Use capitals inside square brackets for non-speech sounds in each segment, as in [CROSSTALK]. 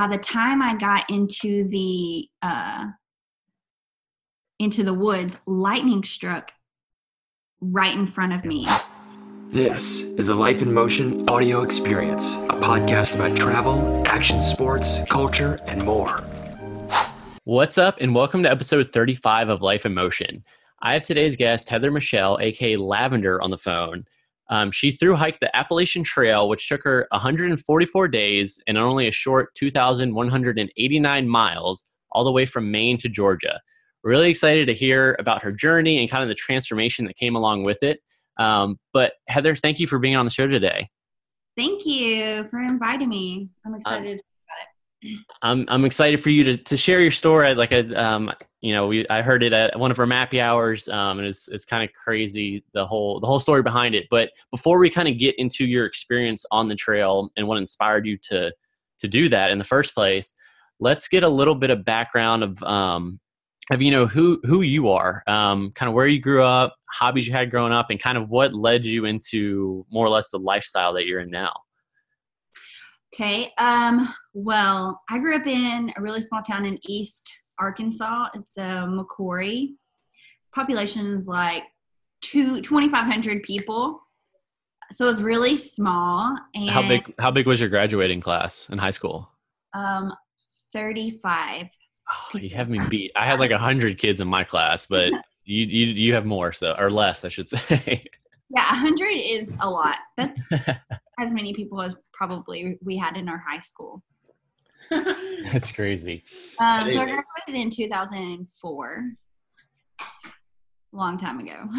by the time I got into the uh, into the woods, lightning struck right in front of me. This is a Life in Motion audio experience, a podcast about travel, action sports, culture, and more. What's up, and welcome to episode 35 of Life in Motion. I have today's guest, Heather Michelle, aka Lavender, on the phone. Um, she through hiked the Appalachian Trail, which took her 144 days and only a short 2,189 miles, all the way from Maine to Georgia. Really excited to hear about her journey and kind of the transformation that came along with it. Um, but Heather, thank you for being on the show today. Thank you for inviting me. I'm excited. Um, I'm I'm excited for you to, to share your story. Like I, um, you know, we I heard it at one of our Mappy hours, um, and it's it's kind of crazy the whole the whole story behind it. But before we kind of get into your experience on the trail and what inspired you to to do that in the first place, let's get a little bit of background of um, of you know who who you are, um, kind of where you grew up, hobbies you had growing up, and kind of what led you into more or less the lifestyle that you're in now. Okay. Um, well, I grew up in a really small town in East Arkansas. It's a uh, McCrory. Its population is like two, 2,500 people. So it's really small. And how big, how big was your graduating class in high school? Um, 35. Oh, you have me beat. I had like a hundred kids in my class, but [LAUGHS] you, you, you have more, so, or less, I should say. Yeah, 100 is a lot. That's [LAUGHS] as many people as probably we had in our high school. [LAUGHS] That's crazy. Um, so I graduated in 2004, long time ago. [LAUGHS]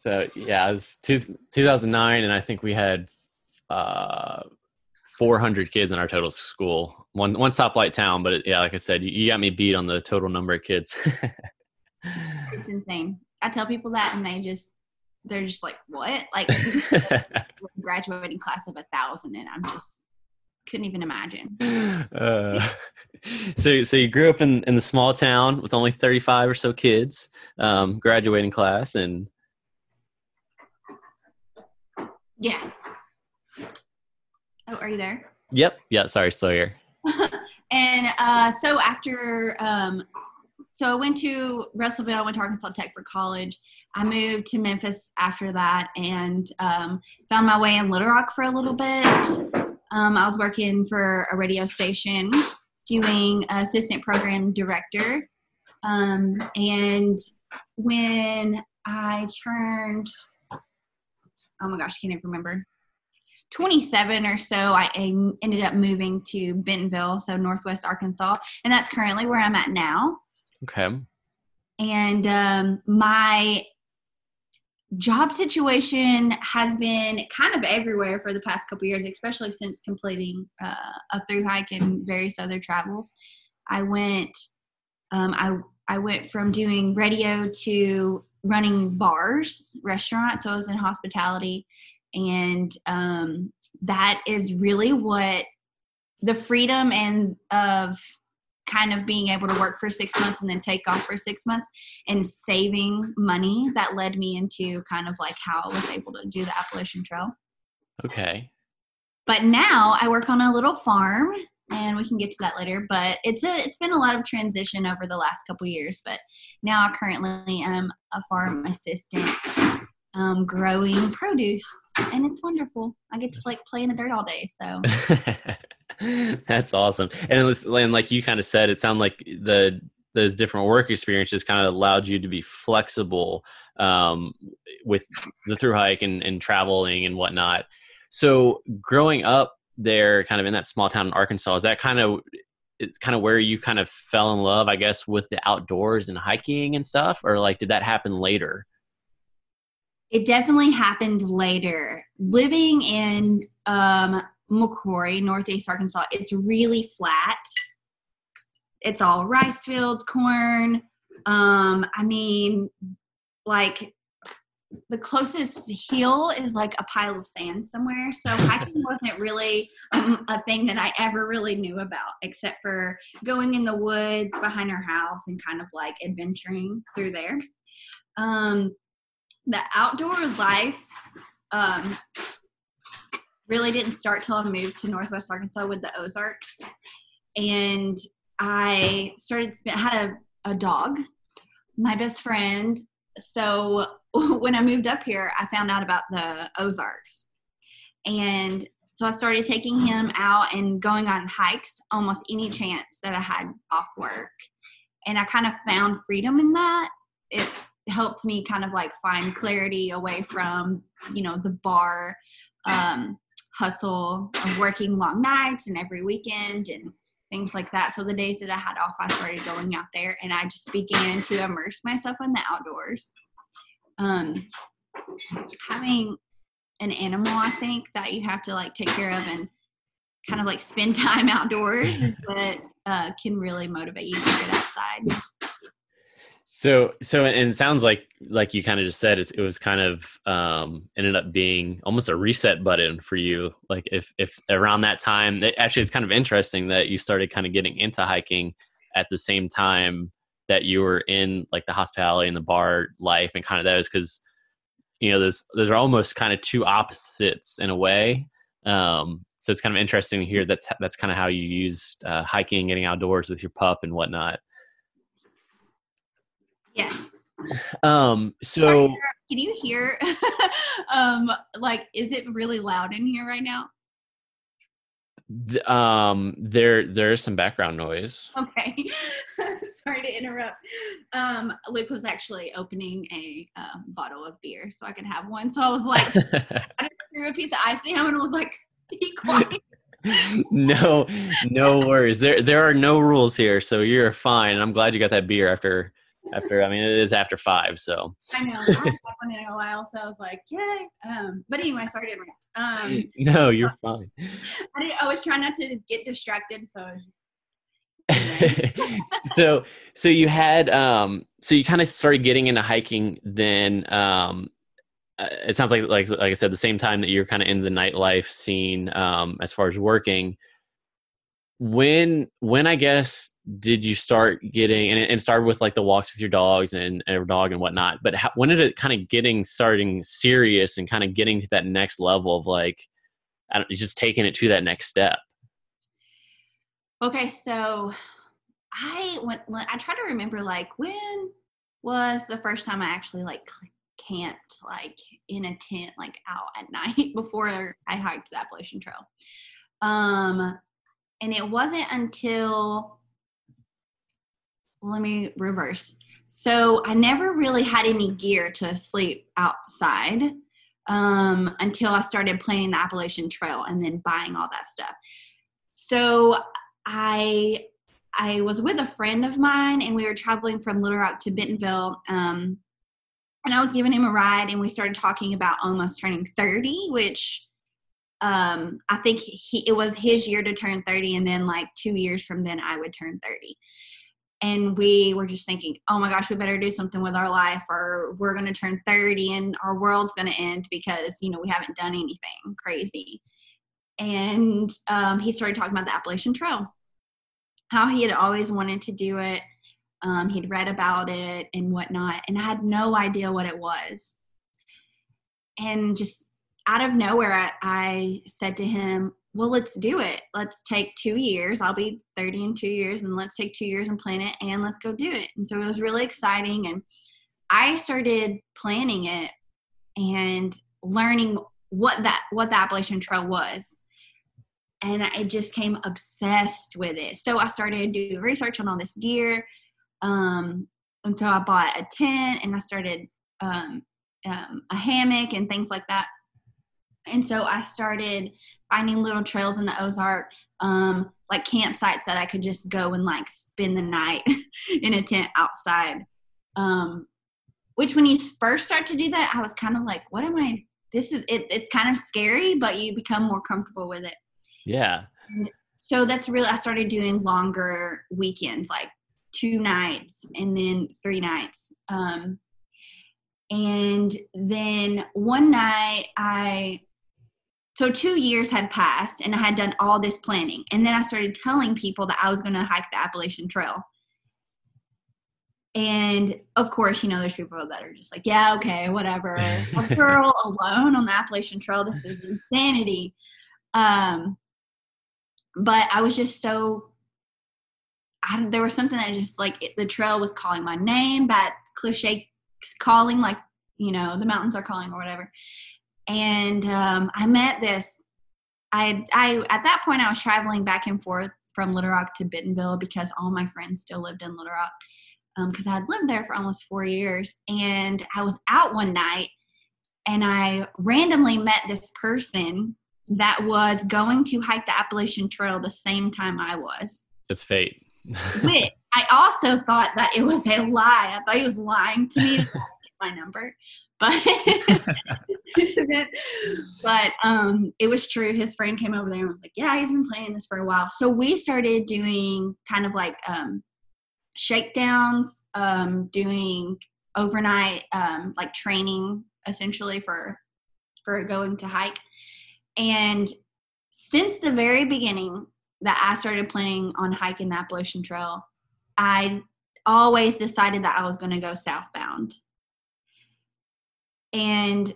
So yeah, it was two, 2009, and I think we had uh, 400 kids in our total school. One one stoplight town, but it, yeah, like I said, you, you, got me beat on the total number of kids. it's insane. I tell people that, and they just they're just like, what? [LAUGHS] Like [LAUGHS] graduating class of a thousand, and I'm just couldn't even imagine. Uh, so, so you grew up in in the small town with only 35 or so kids, um, graduating class, and yes. Oh, are you there? Yep. Yeah. Sorry, still here. [LAUGHS] and uh, so after um, so I went to Russellville, I went to Arkansas Tech for college. I moved to Memphis after that and um, found my way in Little Rock for a little bit. Um, I was working for a radio station doing assistant program director. Um, and when I turned, oh my gosh, I can't even remember, 27 or so, I ended up moving to Bentonville, so Northwest Arkansas. And that's currently where I'm at now. Okay. And um, my job situation has been kind of everywhere for the past couple years, especially since completing uh, a through hike and various other travels. I went, um, I I went from doing radio to running bars, restaurants. So I was in hospitality, and um, that is really what the freedom and of kind of being able to work for six months and then take off for six months and saving money that led me into kind of like how I was able to do the Appalachian Trail. Okay. But now I work on a little farm and we can get to that later but it's a it's been a lot of transition over the last couple years but now i currently am a farm assistant um, growing produce and it's wonderful i get to like play in the dirt all day so [LAUGHS] [LAUGHS] That's awesome. And, was, and like you kind of said, it sounded like the those different work experiences kind of allowed you to be flexible um, with the through hike and, and traveling and whatnot. So growing up there, kind of in that small town in Arkansas, is that kind of it's kind of where you kind of fell in love, I guess, with the outdoors and hiking and stuff, or like did that happen later? It definitely happened later. Living in um, McCrory, Northeast Arkansas, it's really flat. It's all rice fields, corn. Um, I mean, like the closest hill is like a pile of sand somewhere. So hiking wasn't really um, a thing that I ever really knew about, except for going in the woods behind our house and kind of like adventuring through there. Um, the outdoor life um, really didn't start till I moved to Northwest Arkansas with the Ozarks. and I started had a, a dog, my best friend. So [LAUGHS] when I moved up here, I found out about the Ozarks, and so I started taking him out and going on hikes almost any chance that I had off work. And I kind of found freedom in that. It helped me kind of like find clarity away from, you know, the bar um, hustle of working long nights and every weekend and things like that. So the days that I had off, I started going out there and I just began to immerse myself in the outdoors. Um, having an animal i think that you have to like take care of and kind of like spend [LAUGHS] time outdoors is [LAUGHS] what uh, can really motivate you to get outside so so and it sounds like like you kind of just said it was kind of um ended up being almost a reset button for you like if if around that time actually it's kind of interesting that you started kind of getting into hiking at the same time that you were in like the hospitality and the bar life and kind of those because you know those those are almost kind of two opposites in a way. Um, so it's kind of interesting to hear that's that's kind of how you used uh, hiking getting outdoors with your pup and whatnot yes. Um so can you hear [LAUGHS] um like is it really loud in here right now? Um there there's some background noise. Okay. [LAUGHS] Sorry to interrupt. Um luke was actually opening a uh, bottle of beer so i could have one. So i was like [LAUGHS] i just threw a piece of ice in him and was like be quiet. No no worries. There there are no rules here so you're fine. I'm glad you got that beer after after I mean it is after five, so I know. I haven't one in a while, so I was like, yay. Um, but anyway, sorry to interrupt. Um, [LAUGHS] no, you're fine. I, did, I was trying not to get distracted, so. [LAUGHS] so so you had um so you kind of started getting into hiking then um uh, it sounds like like like I said the same time that you're kind of in the nightlife scene um as far as working when when i guess did you start getting and it, started with like the walks with your dogs and, and dog and whatnot but how, when did it kind of getting starting serious and kind of getting to that next level of like just taking it to that next step? Okay so i went i try to remember like when was the first time i actually like camped like in a tent like out at [LAUGHS] night before i hiked the appalachian trail. Um and it wasn't until let me reverse. So I never really had any gear to sleep outside um, until I started planning the Appalachian Trail and then buying all that stuff. So I I was with a friend of mine and we were traveling from Little Rock to Bentonville. Um, and I was giving him a ride and we started talking about almost turning 30, which um i think he it was his year to turn 30 and then like two years from then i would turn 30 and we were just thinking oh my gosh we better do something with our life or we're going to turn 30 and our world's going to end because you know we haven't done anything crazy. And um, he started talking about the appalachian trail how he had always wanted to do it um, he'd read about it and whatnot and i had no idea what it was. And just out of nowhere, I, I said to him, well, let's do it. Let's take two years. I'll be 30 in two years, and let's take two years and plan it, and let's go do it. And so it was really exciting. And I started planning it and learning what that what the Appalachian Trail was. And I just came obsessed with it. So I started doing research on all this gear. Um, and so I bought a tent and I started um, um, a hammock and things like that. And so I started finding little trails in the Ozark, um, like campsites that I could just go and like spend the night [LAUGHS] in a tent outside. Um, which when you first start to do that, I was kind of like, what am I? This is it, it's kind of scary, but you become more comfortable with it. Yeah. And so that's really I started doing longer weekends, like two nights and then three nights. Um, and then one night I so two years had passed and I had done all this planning. And then I started telling people that I was going to hike the Appalachian Trail. And of course, you know, there's people that are just like, yeah, okay, whatever. A [LAUGHS] girl alone on the Appalachian Trail, this is insanity. Um, but I was just so I, there was something that just like it, the trail was calling my name, that cliche calling, like you know the mountains are calling or whatever. And um, I met this. I I at that point I was traveling back and forth from Little Rock to Bentonville because all my friends still lived in Little Rock because um, I had lived there for almost four years. And I was out one night and I randomly met this person that was going to hike the Appalachian Trail the same time I was. It's fate. [LAUGHS] I also thought that it was a lie. I thought he was lying to me [LAUGHS] my number. But [LAUGHS] but um it was true. His friend came over there and was like, Yeah, he's been playing this for a while. So we started doing kind of like um shakedowns, um, doing overnight um, like training essentially for for going to hike. And since the very beginning that I started planning on hiking the Appalachian Trail, I always decided that I was going to go southbound. And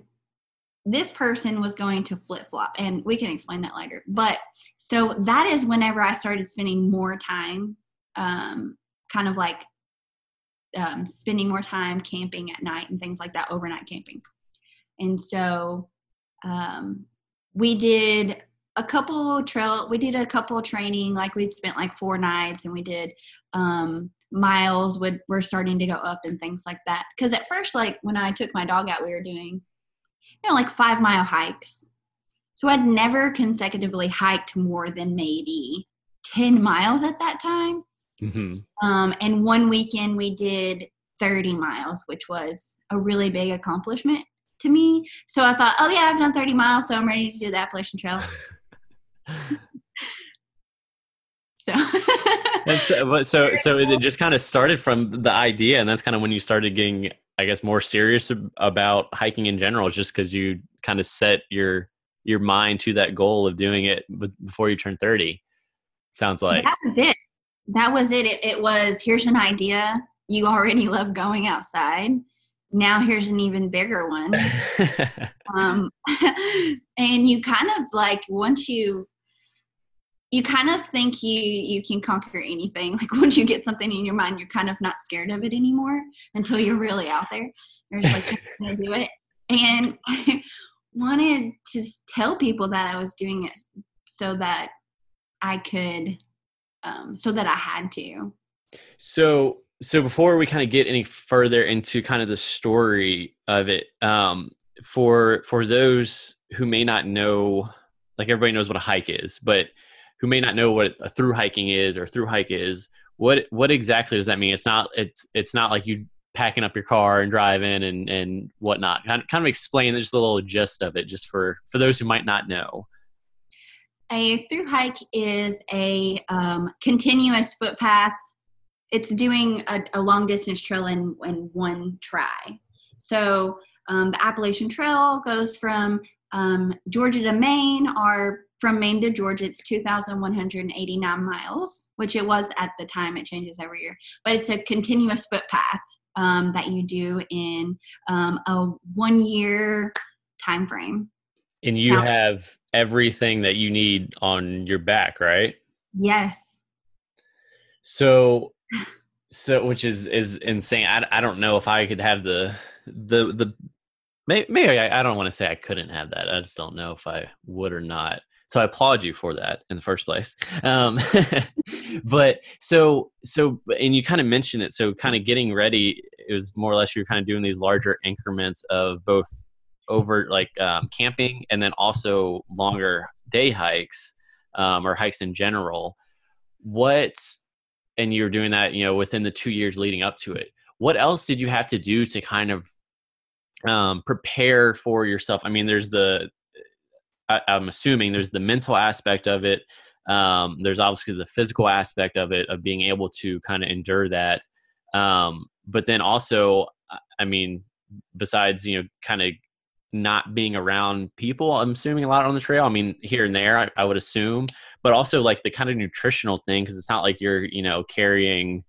this person was going to flip flop, and we can explain that later. But so that is whenever I started spending more time, um, kind of like um, spending more time camping at night and things like that, overnight camping. And so um, we did a couple trail we did a couple training like we'd spent like four nights and we did um miles would we're starting to go up and things like that. Because at first like when i took my dog out we were doing you know like five mile hikes. So i'd never consecutively hiked more than maybe 10 miles at that time. Mm-hmm. um, and one weekend we did 30 miles which was a really big accomplishment to me. So i thought oh yeah i've done 30 miles so i'm ready to do the appalachian trail [LAUGHS] so [LAUGHS] so so so it just kind of started from the idea and that's kind of when you started getting i guess more serious about hiking in general just because you kind of set your your mind to that goal of doing it before you turn 30 sounds like. that was it. That was it. it it was here's an idea. You already love going outside. Now here's an even bigger one. [LAUGHS] Um, [LAUGHS] and you kind of like once you you kind of think you you can conquer anything. [LAUGHS] Like once you get something in your mind you're kind of not scared of it anymore until you're really out there. You're just like i'm gonna do it. And [LAUGHS] i wanted to tell people that i was doing it so that i could um, so that i had to. So so before we kind of get any further into kind of the story of it um, for for those who may not know like everybody knows what a hike is but who may not know what a through hiking is or through hike is what what exactly does that mean? It's not it's it's not like you packing up your car and driving and and whatnot. Kind of, kind of explain just a little gist of it just for for those who might not know. A through hike is a um, continuous footpath. It's doing a, a long distance trail in, in one try. So um, the Appalachian Trail goes from um, Georgia to Maine, or from Maine to Georgia, it's 2,189 miles, which it was at the time. It changes every year, but it's a continuous footpath um, that you do in um, a one year time frame. And you have everything that you need on your back, right? Yes. So so which is is insane I, I don't know if i could have the the the maybe I, I don't want to say i couldn't have that i just don't know if i would or not so i applaud you for that in the first place. Um [LAUGHS] but so so and you kind of mentioned it so kind of getting ready it was more or less you're kind of doing these larger increments of both over like um, camping and then also longer day hikes um, or hikes in general. What and you're doing that you know within the two years leading up to it what else did you have to do to kind of um, prepare for yourself? I mean there's the I, am assuming there's the mental aspect of it um, there's obviously the physical aspect of it of being able to kind of endure that. Um, but then also i mean besides you know kind of not being around people i'm assuming a lot on the trail i mean here and there I, I would assume but also like the kind of nutritional thing because it's not like you're you know carrying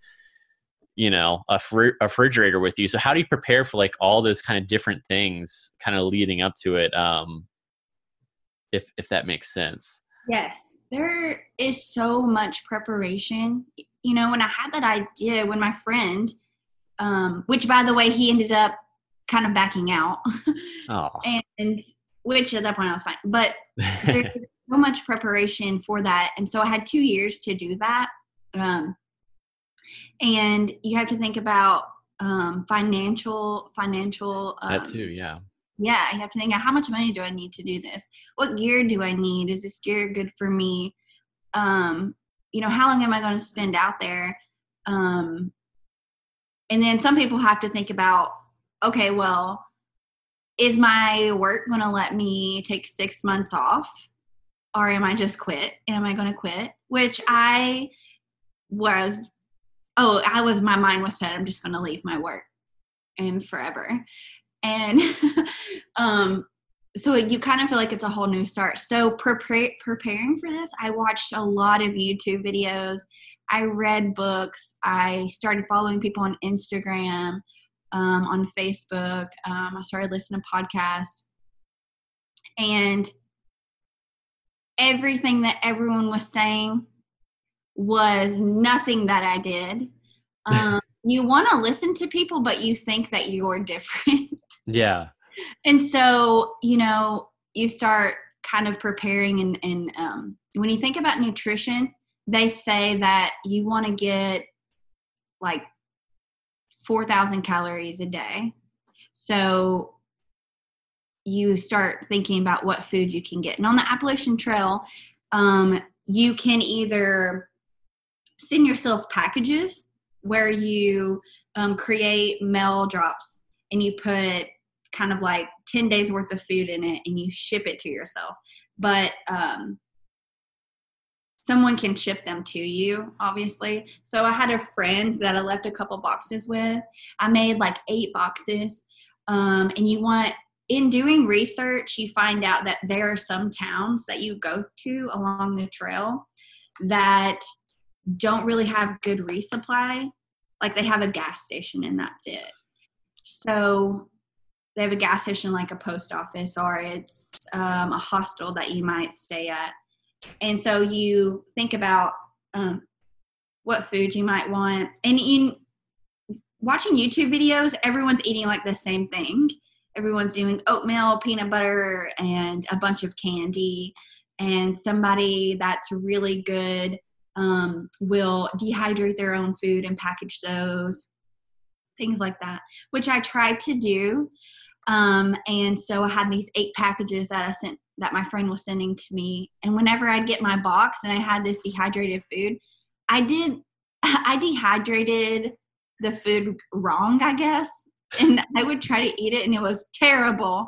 you know a, fr- a refrigerator with you. So how do you prepare for like all those kind of different things kind of leading up to it? Um if if that makes sense yes there is so much preparation you know, when I had that idea, when my friend, um, which by the way, he ended up kind of backing out, [LAUGHS] Oh. and which at that point I was fine, but [LAUGHS] there's so much preparation for that, and so I had two years to do that. Um, and you have to think about um, financial financial um, that too, yeah. Yeah you have to think how much money do i need to do this? What gear do i need? Is this gear good for me? Um you know how long am i going to spend out there? Um and then some people have to think about okay well is my work going to let me take six months off or am i just quit? Am i going to quit? Which i was oh i was my mind was set i'm just going to leave my work and forever and [LAUGHS] um so you kind of feel like it's a whole new start. So prepare, preparing for this i watched a lot of youtube videos. I read books. I started following people on instagram um, on facebook. Um, i started listening to podcasts. And everything that everyone was saying was nothing that i did. [LAUGHS] Um, you want to listen to people but you think that you're [LAUGHS] different Yeah. and so you know you start kind of preparing and, and um, when you think about nutrition they say that you want to get like 4000 calories a day so you start thinking about what food you can get and on the appalachian trail um, you can either send yourself packages where you um, create mail drops and you put kind of like 10 days worth of food in it and you ship it to yourself. But um, someone can ship them to you obviously. So i had a friend that i left a couple boxes with. I made like eight boxes um, and you want in doing research you find out that there are some towns that you go to along the trail that don't really have good resupply. Like they have a gas station and that's it so they have a gas station like a post office or it's um, a hostel that you might stay at. And so you think about um, what food you might want. And in watching youtube videos everyone's eating like the same thing. Everyone's doing oatmeal peanut butter and a bunch of candy. And somebody that's really good um, will dehydrate their own food and package those things like that which i tried to do um, and so i had these eight packages that i sent that my friend was sending to me and whenever i'd get my box and i had this dehydrated food i did [LAUGHS] i dehydrated the food wrong i guess and i would try to eat it and it was terrible.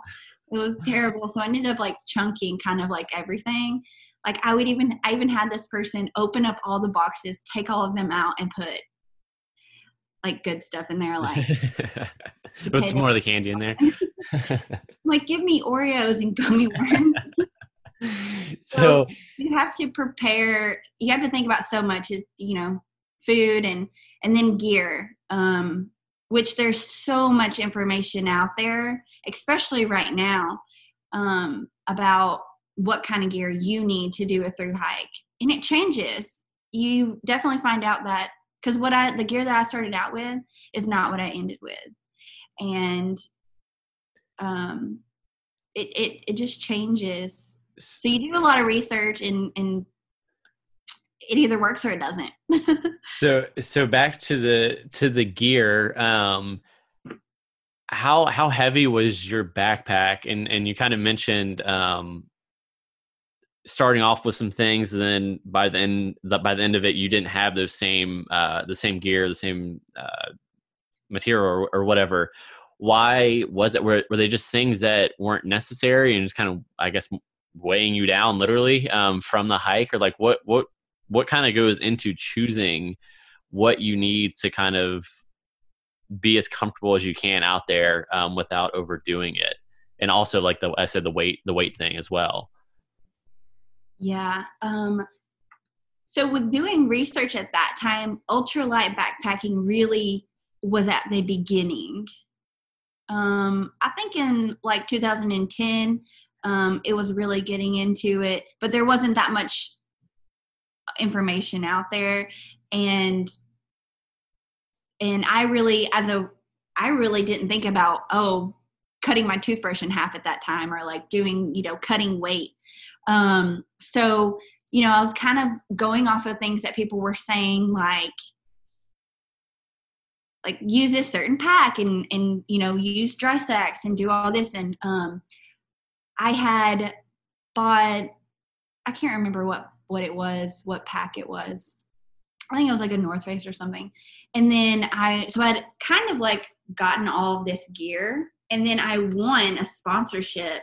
It was terrible so i ended up like chunking kind of like everything. Like i would even i even had this person open up all the boxes take all of them out and put like good stuff in there like [LAUGHS] What's more of the candy in there? [LAUGHS] like give me oreos and gummy [LAUGHS] worms. So you have to prepare you have to think about so much you know food and and then gear um which there's so much information out there especially right now um about what kind of gear you need to do a through hike and it changes. You definitely find out that because what i the gear that i started out with is not what i ended with. And um it it, it just changes. So you do a lot of research and and it either works or it doesn't. [LAUGHS] So so back to the to the gear um how how heavy was your backpack? And and you kind of mentioned um starting off with some things and then by the end by the end of it you didn't have those same uh the same gear the same uh material or, or whatever. Why was it were, were they just things that weren't necessary and just kind of i guess weighing you down literally um from the hike? Or like what what what kind of goes into choosing what you need to kind of be as comfortable as you can out there um, without overdoing it? And also like the i said the weight the weight thing as well yeah um so with doing research at that time ultralight backpacking really was at the beginning. Um i think in like 2010 um it was really getting into it but there wasn't that much information out there. And and I really as a I really didn't think about oh cutting my toothbrush in half at that time or like doing you know cutting weight um so you know I was kind of going off of things that people were saying like like use this certain pack and and you know use dry sacks and do all this. And um i had bought i can't remember what what it was what pack it was. I think it was like a north face or something. And then i so i'd kind of like gotten all of this gear. And then i won a sponsorship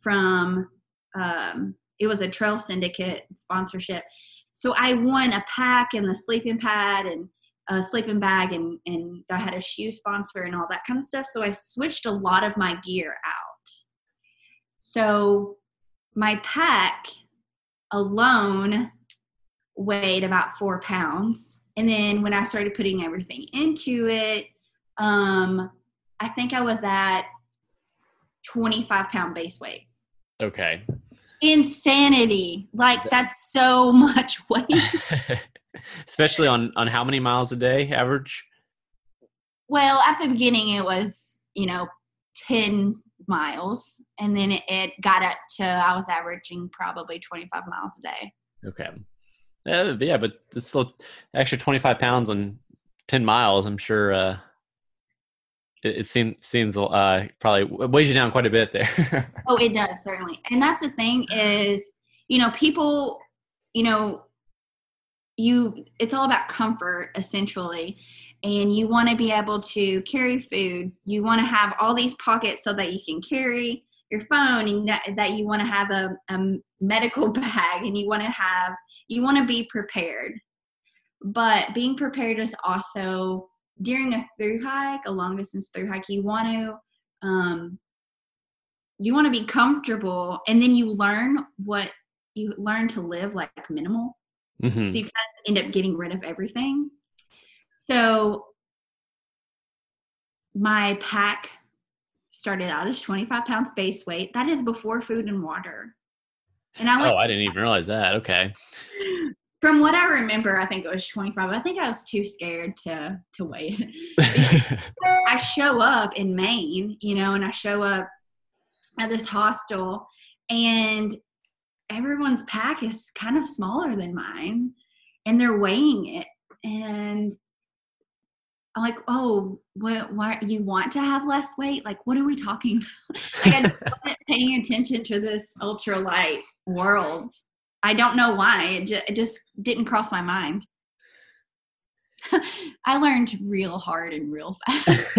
from um it was a trail syndicate sponsorship so i won a pack and the sleeping pad and a sleeping bag and and I had a shoe sponsor and all that kind of stuff. So I switched a lot of my gear out. So my pack alone weighed about four pounds. And then when I started putting everything into it, um, I think I was at 25 pound base weight. Okay. Insanity. Like that's so [LAUGHS] much weight. [LAUGHS] especially on on how many miles a day average well at the beginning it was you know 10 miles and then it, it got up to i was averaging probably 25 miles a day okay uh, yeah but it's still extra 25 pounds on 10 miles i'm sure uh it, it seems seems uh probably weighs you down quite a bit there. [LAUGHS] Oh it does certainly. And that's the thing is you know people you know you it's all about comfort essentially. And you want to be able to carry food. You want to have all these pockets so that you can carry your phone and that, that you want to have a, a medical [LAUGHS] bag and you want to have you want to be prepared. But being prepared is also during a through hike a long distance through hike you want to um, you want to be comfortable and then you learn what you learn to live like minimal Mm-hmm. So you kind of end up getting rid of everything. So my pack started out as 25 pounds base weight. That is before food and water. And I oh, I didn't even realize that. Okay. From what I remember, I think it was 25. I think I was too scared to to wait. [LAUGHS] I show up in Maine, you know, and I show up at this hostel and everyone's pack is kind of smaller than mine and they're weighing it and I'm like, oh, what, why you want to have less weight? Like, what are we talking about? like, I [LAUGHS] wasn't paying attention to this ultralight world. I don't know why. It just, it just didn't cross my mind. [LAUGHS] I learned real hard and real [LAUGHS] fast.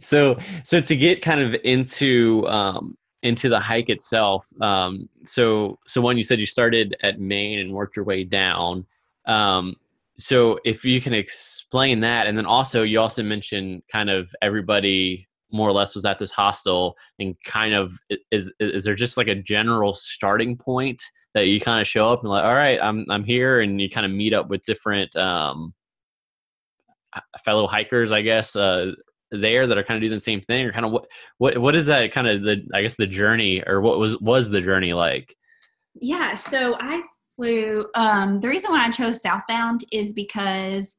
[LAUGHS] so, so to get kind of into um, into the hike itself. Um, so, so one, you said you started at Maine and worked your way down. Um, so, if you can explain that, and then also you also mentioned kind of everybody more or less was at this hostel, and kind of is is there just like a general starting point that you kind of show up and like, all right, I'm I'm here, and you kind of meet up with different um, fellow hikers, I guess, uh, there that are kind of doing the same thing or kind of what what what is that kind of the i guess the journey or what was was the journey like? Yeah so i flew um the reason why i chose southbound is because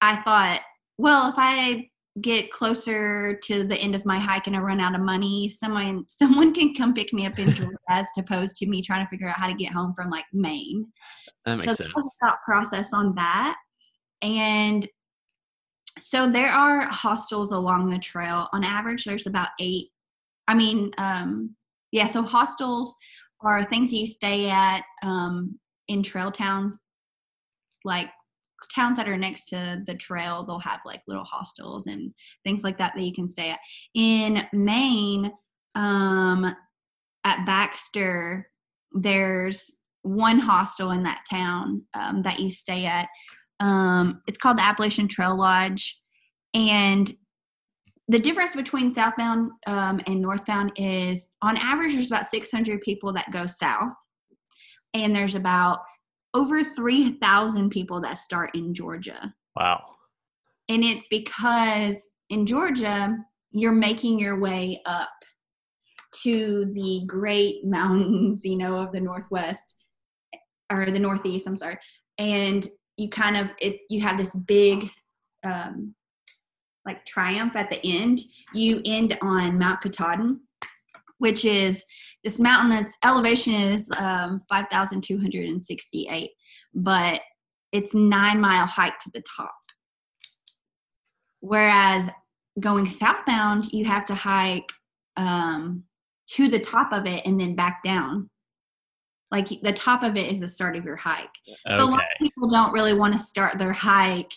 i thought well if i get closer to the end of my hike and i run out of money someone [LAUGHS] someone can come pick me up in [LAUGHS] georgia as opposed to me trying to figure out how to get home from like maine that makes so sense thought process on that and so there are hostels along the trail. On average, there's about eight. I mean, um, yeah. So hostels are things you stay at um, in trail towns, like towns that are next to the trail. They'll have like little hostels and things like that that you can stay at. In Maine, um, at Baxter, there's one hostel in that town um, that you stay at um, it's called the Appalachian Trail Lodge. And the difference between southbound um, and northbound is on average, there's about 600 people that go south, and there's about over 3,000 people that start in Georgia. Wow. And it's because in Georgia, you're making your way up to the great [LAUGHS] mountains, you know, of the Northwest or the Northeast, I'm sorry. And you kind of it you have this big um, like triumph at the end. You end on Mount Katahdin, which is this mountain that's elevation is um, 5,268, but it's nine mile hike to the top. Whereas going southbound, you have to hike um, to the top of it and then back down. Like the top of it is the start of your hike. Okay. So a lot of people don't really want to start their hike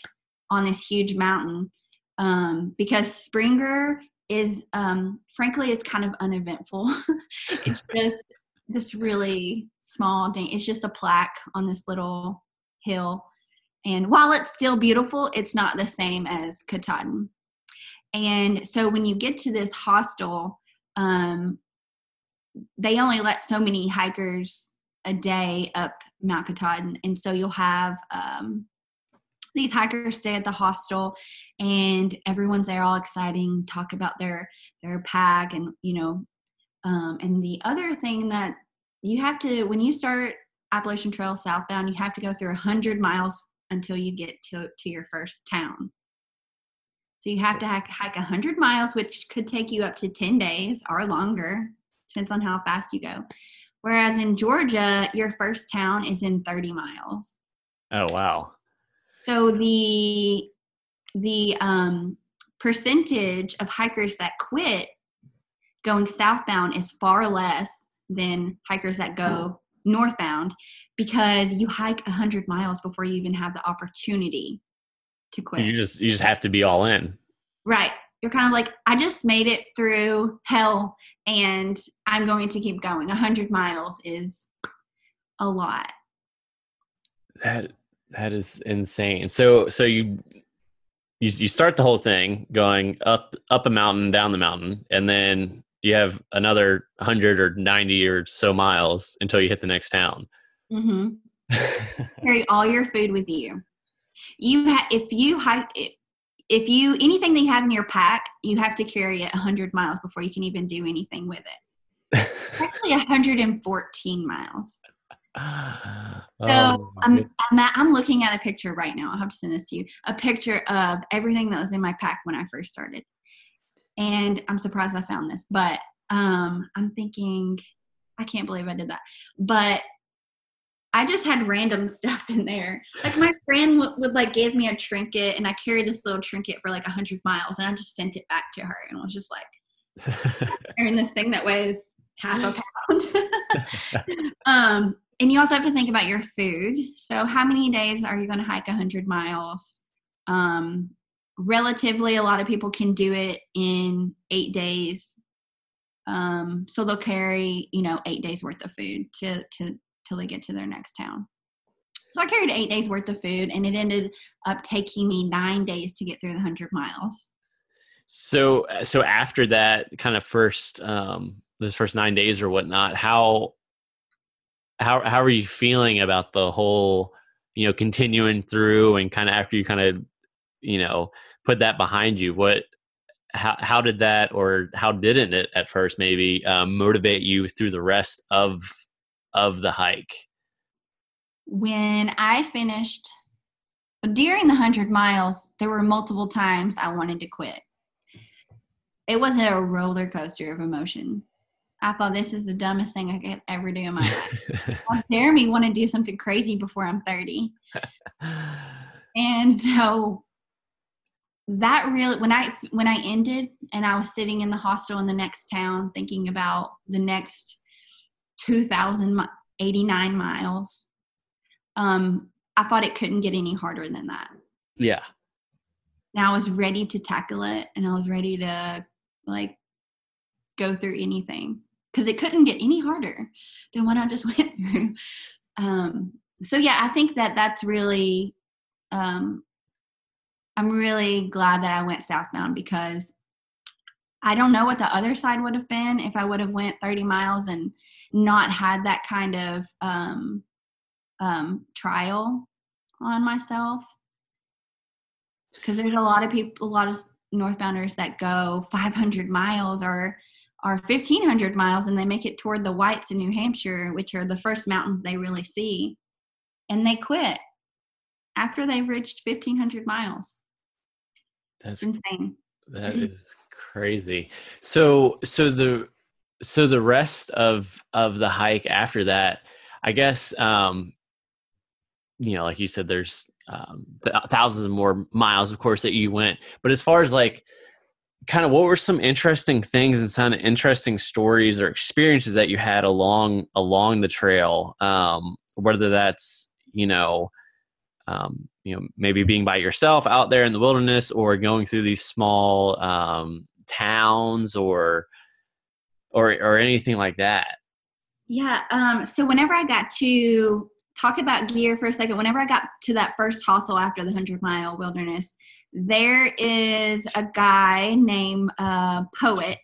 on this huge mountain um, because Springer is, um, frankly, it's kind of uneventful. [LAUGHS] it's [LAUGHS] just this really small thing. It's just a plaque on this little hill. And while it's still beautiful, it's not the same as Katahdin. And so when you get to this hostel, um, they only let so many hikers a day up Mount Katahdin. And so you'll have um, these hikers stay at the hostel and everyone's there all exciting, talk about their their pack and you know um, and the other thing that you have to when you start Appalachian Trail southbound, you have to go through a hundred miles until you get to to your first town. So you have to hike, hike 100 miles, which could take you up to 10 days or longer. Depends on how fast you go. Whereas in Georgia, your first town is in 30 miles. Oh wow. So the the um, percentage of hikers that quit going southbound is far less than hikers that go northbound because you hike 100 miles before you even have the opportunity to quit. You just you just have to be all in. Right. You're kind of like, I just made it through hell and I'm going to keep going. 100 miles is a lot. That that is insane. So so you you you start the whole thing going up up a mountain, down the mountain, and then you have another 100 or 90 or so miles until you hit the next town. Mm-hmm. [LAUGHS] Carry all your food with you. You ha- if you hike if you anything that you have in your pack, you have to carry it 100 miles before you can even do anything with it. [LAUGHS] Actually, 114 miles. [SIGHS] So Oh, I'm, I'm at- I'm looking at a picture right now. I'll have to send this to you. A picture of everything that was in my pack when I first started, and I'm surprised I found this. But um, I'm thinking, I can't believe I did that. But I just had random [LAUGHS] stuff in there. Like my friend would, would like give me a trinket, and I carried this little trinket for like a hundred miles, and I just sent it back to her, and was just like [LAUGHS] carrying this thing that weighs half a pound. [LAUGHS] um, and you also have to think about your food. So, how many days are you going to hike 100 miles? Um, relatively, a lot of people can do it in eight days. Um, so they'll carry, you know, eight days worth of food to to till they get to their next town. So I carried eight days worth of food, and it ended up taking me nine days to get through the hundred miles. so so after that kind of first um those first nine days or whatnot, how how how are you feeling about the whole you know continuing through and kind of after you kind of you know put that behind you what how how did that or how didn't it at first maybe um, motivate you through the rest of of the hike when I finished during the hundred miles, there were multiple times I wanted to quit. It wasn't a roller coaster of emotion. I thought this is the dumbest thing I could ever do in my life. [LAUGHS] How dare me want to do something crazy before I'm 30? [LAUGHS] And so that really when I when I ended and I was sitting in the hostel in the next town thinking about the next 2089 miles um I thought it couldn't get any harder than that. yeah Now I was ready to tackle it and I was ready to like go through anything because it couldn't get any harder than what I just [LAUGHS] went through. Um, so yeah, I think that that's really, um, I'm really glad that I went southbound because I don't know what the other side would have been if I would have went 30 miles and not had that kind of um, um, trial on myself. Because there's a lot of people, a lot of northbounders that go 500 miles or or 1500 miles and they make it toward the whites in new hampshire which are the first mountains they really see and they quit after they've reached 1500 miles. That's It's insane. That Mhm. crazy. So so the so the rest of of the hike after that, I guess um you know, like you said there's um th- thousands of more miles of course that you went. But as far as like kind of what were some interesting things and some interesting stories or experiences that you had along along the trail um whether that's, you know, um, you know maybe being by yourself out there in the wilderness or going through these small um, towns or or or anything like that Yeah. Um, so whenever I got to talk about gear for a second, whenever I got to that first hostel after the hundred mile wilderness, there is a guy named uh, Poet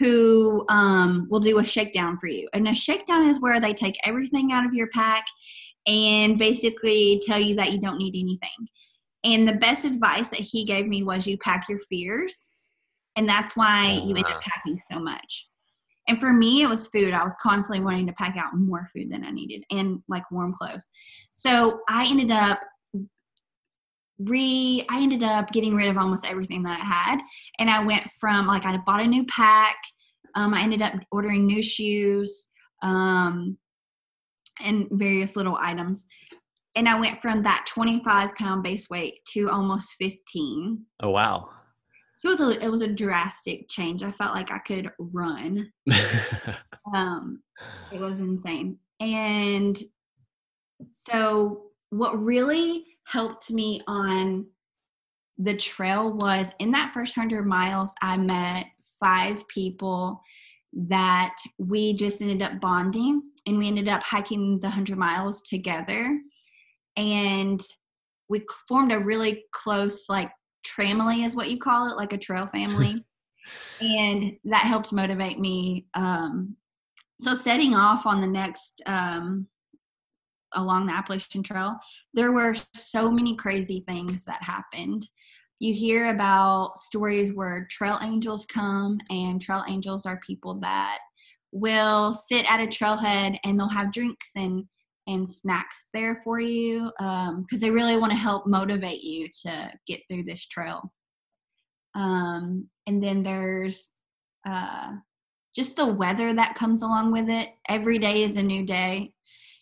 who um, will do a shakedown for you. And a shakedown is where they take everything out of your pack and basically tell you that you don't need anything. And the best advice that he gave me was you pack your fears. And that's why you end up packing so much. And for me, it was food. I was constantly wanting to pack out more food than I needed and like warm clothes. So I ended up re I ended up getting rid of almost everything that I had. And I went from like I bought a new pack. Um, I ended up ordering new shoes um, and various little items. And I went from that 25 pound base weight to almost 15. oh wow So it was a, it was a drastic change. I felt like I could run. [LAUGHS] Um, it was insane. And so, what really helped me on the trail was in that first 100 miles, I met five people that we just ended up bonding and we ended up hiking the 100 miles together. And we formed a really close, like, tramily is what you call it, like a trail family. [LAUGHS] and that helped motivate me um, so setting off on the next um, along the appalachian trail there were so many crazy things that happened you hear about stories where trail angels come and trail angels are people that will sit at a trailhead and they'll have drinks and and snacks there for you because they really want to help motivate you to get through this trail um, and then there's uh, just the weather that comes along with it. Every day is a new day.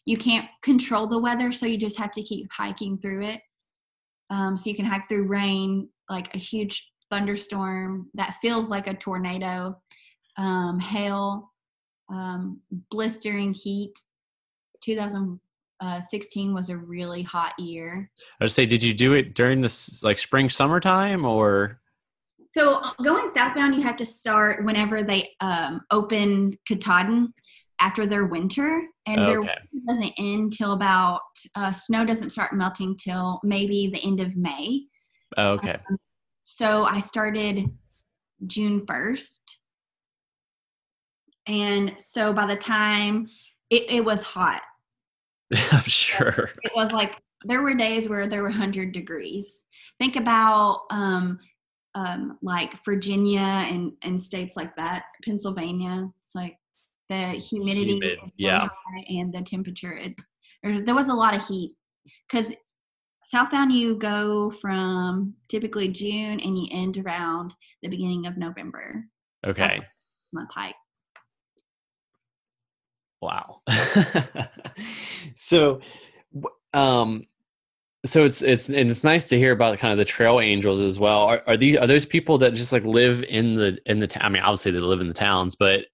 You can't control the weather, so you just have to keep hiking through it. Um, so you can hike through rain, like a huge thunderstorm that feels like a tornado, um, hail, um, blistering heat. 2016 was a really hot year. i would say did you do it during this like spring summertime or So uh, going southbound, you have to start whenever they um, open Katahdin after their winter, and their winter doesn't end till about uh, snow doesn't start melting till maybe the end of May. Okay. So I started June first, and so by the time it, it was hot, [LAUGHS] i'm sure. It was like there were days where there were 100 degrees. Think about um um like virginia and and states like that pennsylvania. It's like the humidity Humid, yeah. and the temperature it, there, there was a lot of heat because southbound you go from typically june and you end around the beginning of november okay it's month hike Wow. [LAUGHS] so, um, so it's it's and it's nice to hear about kind of the trail angels as well. Are, are these are those people that just like live in the in the town? I mean, obviously they live in the towns, but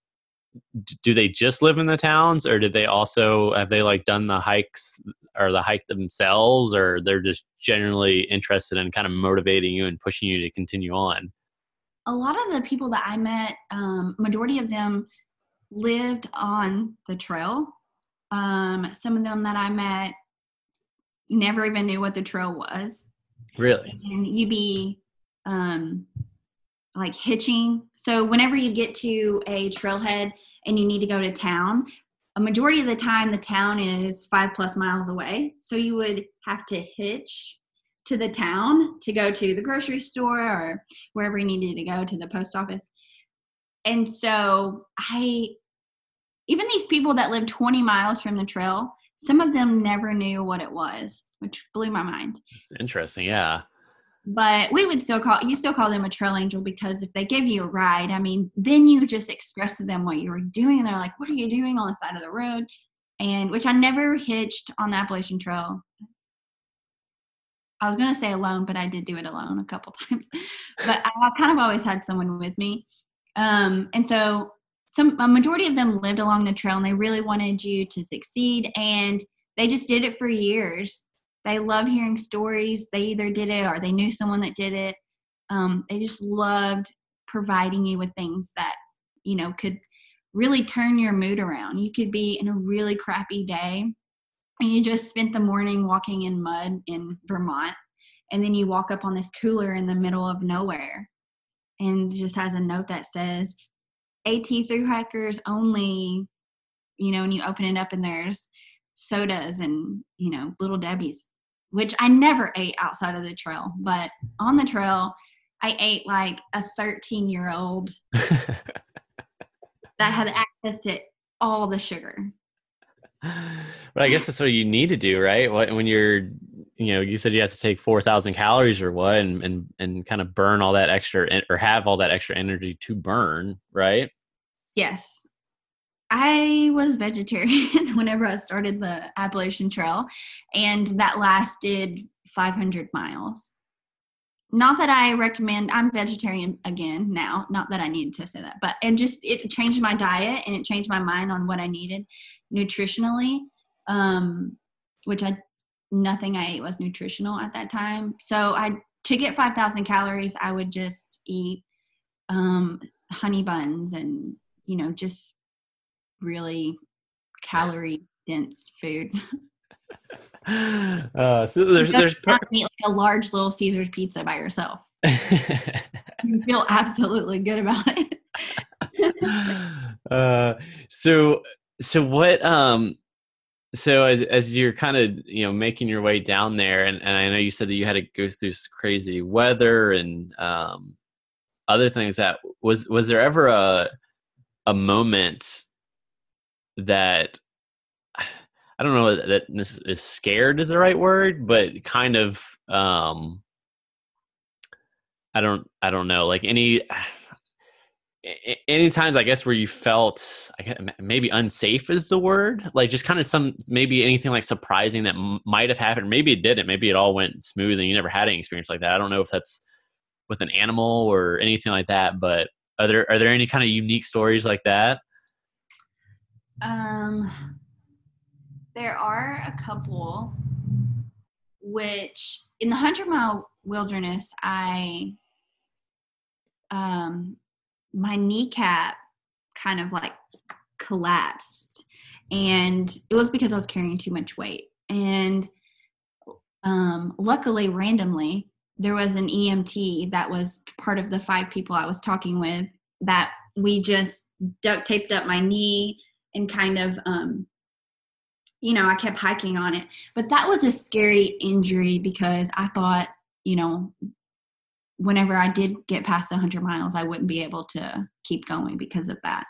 do they just live in the towns, or did they also have they like done the hikes or the hike themselves, or they're just generally interested in kind of motivating you and pushing you to continue on? a lot of the people that I met, um, majority of them lived on the trail. Um, some of them that I met never even knew what the trail was. Really? And you'd be um, like hitching. So whenever you get to a trailhead and you need to go to town, a majority of the time the town is five plus miles away. So you would have to hitch to the town to go to the grocery store or wherever you needed to go to the post office. And so I, even these people that live 20 miles from the trail, some of them never knew what it was, which blew my mind. It's interesting, yeah. But we would still call you still call them a trail angel because if they give you a ride, I mean, then you just express to them what you were doing, and they're like, "What are you doing on the side of the road?" And which I never hitched on the Appalachian Trail. I was going to say alone, but I did do it alone a couple [LAUGHS] times. but I kind of always had someone with me. Um, and so some a majority of them lived along the trail and they really wanted you to succeed and they just did it for years. They love hearing stories. They either did it or they knew someone that did it. Um, they just loved providing you with things that, you know, could really turn your mood around. You could be in a really crappy day and you just spent the morning walking in mud in Vermont, and then you walk up on this cooler in the middle of nowhere, and just has a note that says AT through hikers only, you know, and you open it up and there's sodas and, you know, little Debbie's, which I never ate outside of the trail, but on the trail, I ate like a 13 year old that had access to all the sugar but I guess that's what you need to do, right? When you're, you know, you said you have to take four thousand calories or what, and and and kind of burn all that extra or have all that extra energy to burn, right? Yes, I was vegetarian [LAUGHS] whenever I started the Appalachian Trail, and that lasted 500 miles not that I recommend I'm vegetarian again now, not that I needed to say that, but and just it changed my diet and it changed my mind on what I needed nutritionally. Um, which I nothing I ate was nutritional at that time. So I to get 5000 calories, I would just eat um honey buns and you know, just really calorie dense food. Uh, so there's there's per- like a large little Caesar's pizza by yourself. [LAUGHS] you feel absolutely good about it. uh, so so what um so as as you're kind of you know making your way down there and, and i know you said that you had to go through crazy weather and um other things that was was there ever a a moment that I don't know that is scared is the right word, but kind of um I don't I don't know like any any times I guess where you felt maybe unsafe is the word like just kind of some maybe anything like surprising that might have happened. Maybe it didn't. Maybe it all went smooth and you never had any experience like that. I don't know if that's with an animal or anything like that but are there are there any kind of unique stories like that um there are a couple which in the 100 mile wilderness i um my kneecap kind of like collapsed. And it was because i was carrying too much weight. And um luckily randomly there was an emt that was part of the five people i was talking with that we just duct taped up my knee and kind of um you know, I kept hiking on it. But that was a scary injury because I thought, you know, whenever I did get past 100 miles, I wouldn't be able to keep going because of that.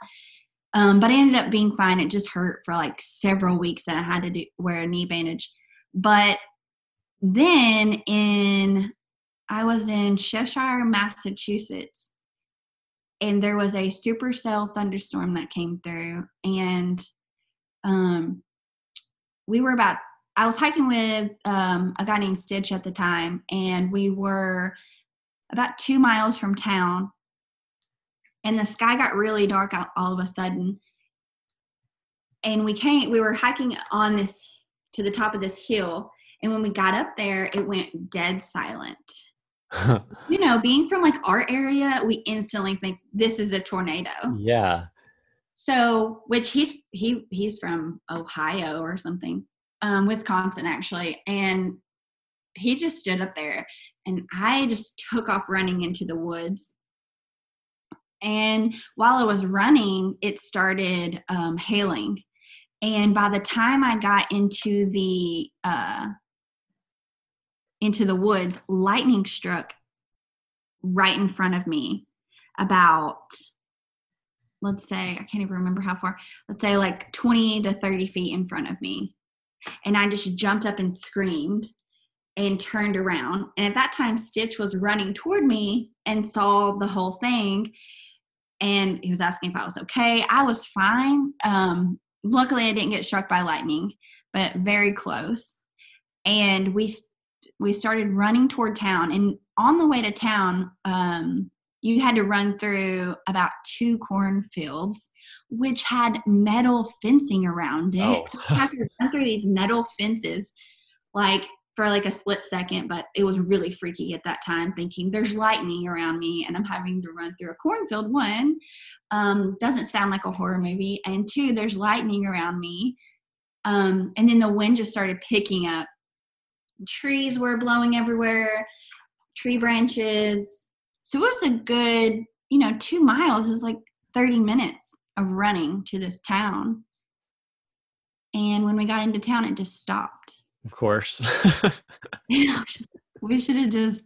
Um, but I ended up being fine. It just hurt for like several weeks and I had to do, wear a knee bandage. But then in, I was in Cheshire, Massachusetts, and there was a supercell thunderstorm that came through. And um, we were about I was hiking with um, a guy named Stitch at the time, and we were about two miles from town. And the sky got really dark out all of a sudden. And we came, we were hiking on this to the top of this hill. And when we got up there, it went dead silent. [LAUGHS] you know, being from like our area, we instantly think this is a tornado. Yeah. So, which he's he he's from Ohio or something, um, Wisconsin actually, and he just stood up there, and I just took off running into the woods. And while I was running, it started um, hailing, and by the time I got into the uh, into the woods, lightning struck right in front of me, about let's say, I can't even remember how far, let's say like 20 to 30 feet in front of me. and I just jumped up and screamed and turned around. And at that time, Stitch was running toward me and saw the whole thing. And he was asking if I was okay. I was fine. Um, luckily, I didn't get struck by lightning, but very close. And we we started running toward town. And on the way to town, um, you had to run through about two cornfields, which had metal fencing around it. Oh. so you have to run through these metal fences, like for like a split second, but it was really freaky at that time, thinking there's lightning around me and I'm having to run through a cornfield. One, um, doesn't sound like a horror movie, and two, there's lightning around me. Um, and then the wind just started picking up. Trees were blowing everywhere, tree branches, so it was a good, you know, two miles is like 30 minutes of running to this town. And when we got into town, it just stopped. Of course. [LAUGHS] [LAUGHS] you know, we should have just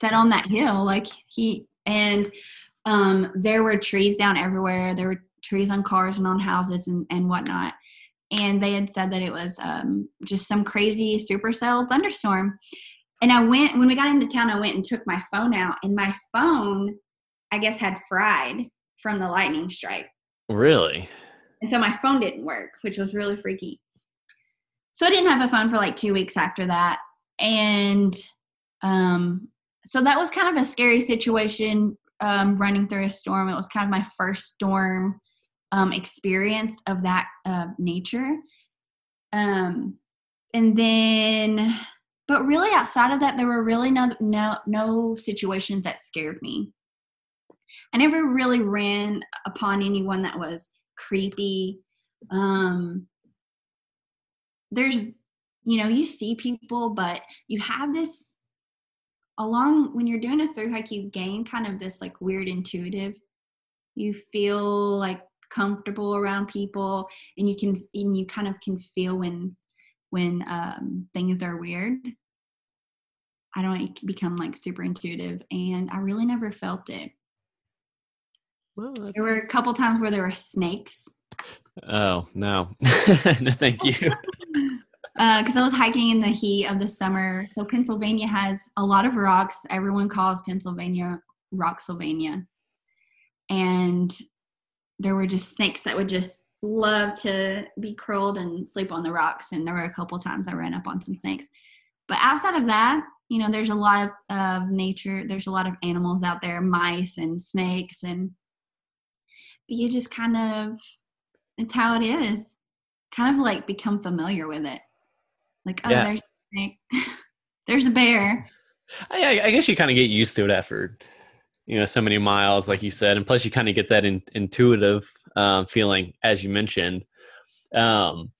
sat on that hill like he and um there were trees down everywhere. There were trees on cars and on houses and, and whatnot. And they had said that it was um, just some crazy supercell thunderstorm. And I went, when we got into town, I went and took my phone out, and my phone, I guess, had fried from the lightning strike. Really? And so my phone didn't work, which was really freaky. So I didn't have a phone for like two weeks after that. And um, so that was kind of a scary situation um, running through a storm. It was kind of my first storm um, experience of that uh, nature. Um, and then but really outside of that there were really no no no situations that scared me. I never really ran upon anyone that was creepy. Um there's you know you see people but you have this along when you're doing a through hike you gain kind of this like weird intuitive. You feel like comfortable around people and you can and you kind of can feel when when um, things are weird. I don't become like super intuitive, and I really never felt it. Well, there were a couple times where there were snakes. Oh no, [LAUGHS] no, thank you. Because [LAUGHS] uh, I was hiking in the heat of the summer. So Pennsylvania has a lot of rocks. Everyone calls Pennsylvania Rocksylvania, and there were just snakes that would just love to be curled and sleep on the rocks. And there were a couple times I ran up on some snakes. But outside of that, you know, there's a lot of, of nature. There's a lot of animals out there, mice and snakes, and but you just kind of it's how it is. Kind of like become familiar with it. Like, oh, yeah. there's a snake. [LAUGHS] there's a bear. I, I guess you kind of get used to it after you know so many miles like you said and plus you kind of get that in, intuitive um, feeling as you mentioned. Um,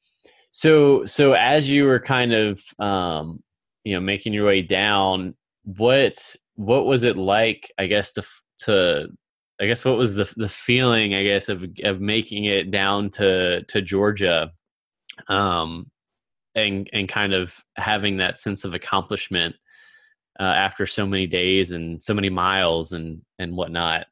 so so as you were kind of um, you know making your way down what what was it like i guess to to i guess what was the the feeling i guess of of making it down to to georgia um and and kind of having that sense of accomplishment uh, after so many days and so many miles and and whatnot?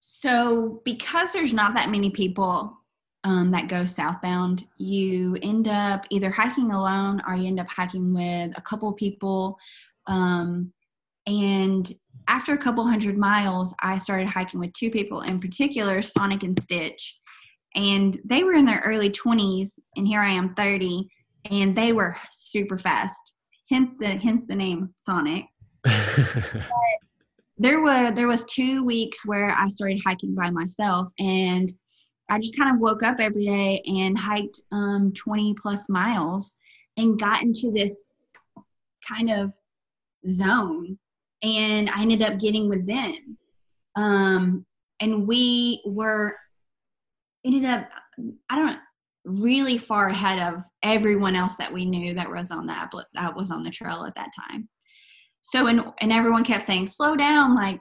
So because there's not that many people um, that go southbound you end up either hiking alone or you end up hiking with a couple people. Um, and after a couple hundred miles i started hiking with two people in particular sonic and stitch. And they were in their early 20s and here i am 30 and they were super fast hence the hence the name Sonic. [LAUGHS] there were there was two weeks where I started hiking by myself, and I just kind of woke up every day and hiked um, 20 plus miles and got into this kind of zone, and I ended up getting with them. Um, and we were ended up I don't really far ahead of everyone else that we knew that was on that that was on the trail at that time. So and and everyone kept saying, "Slow down, like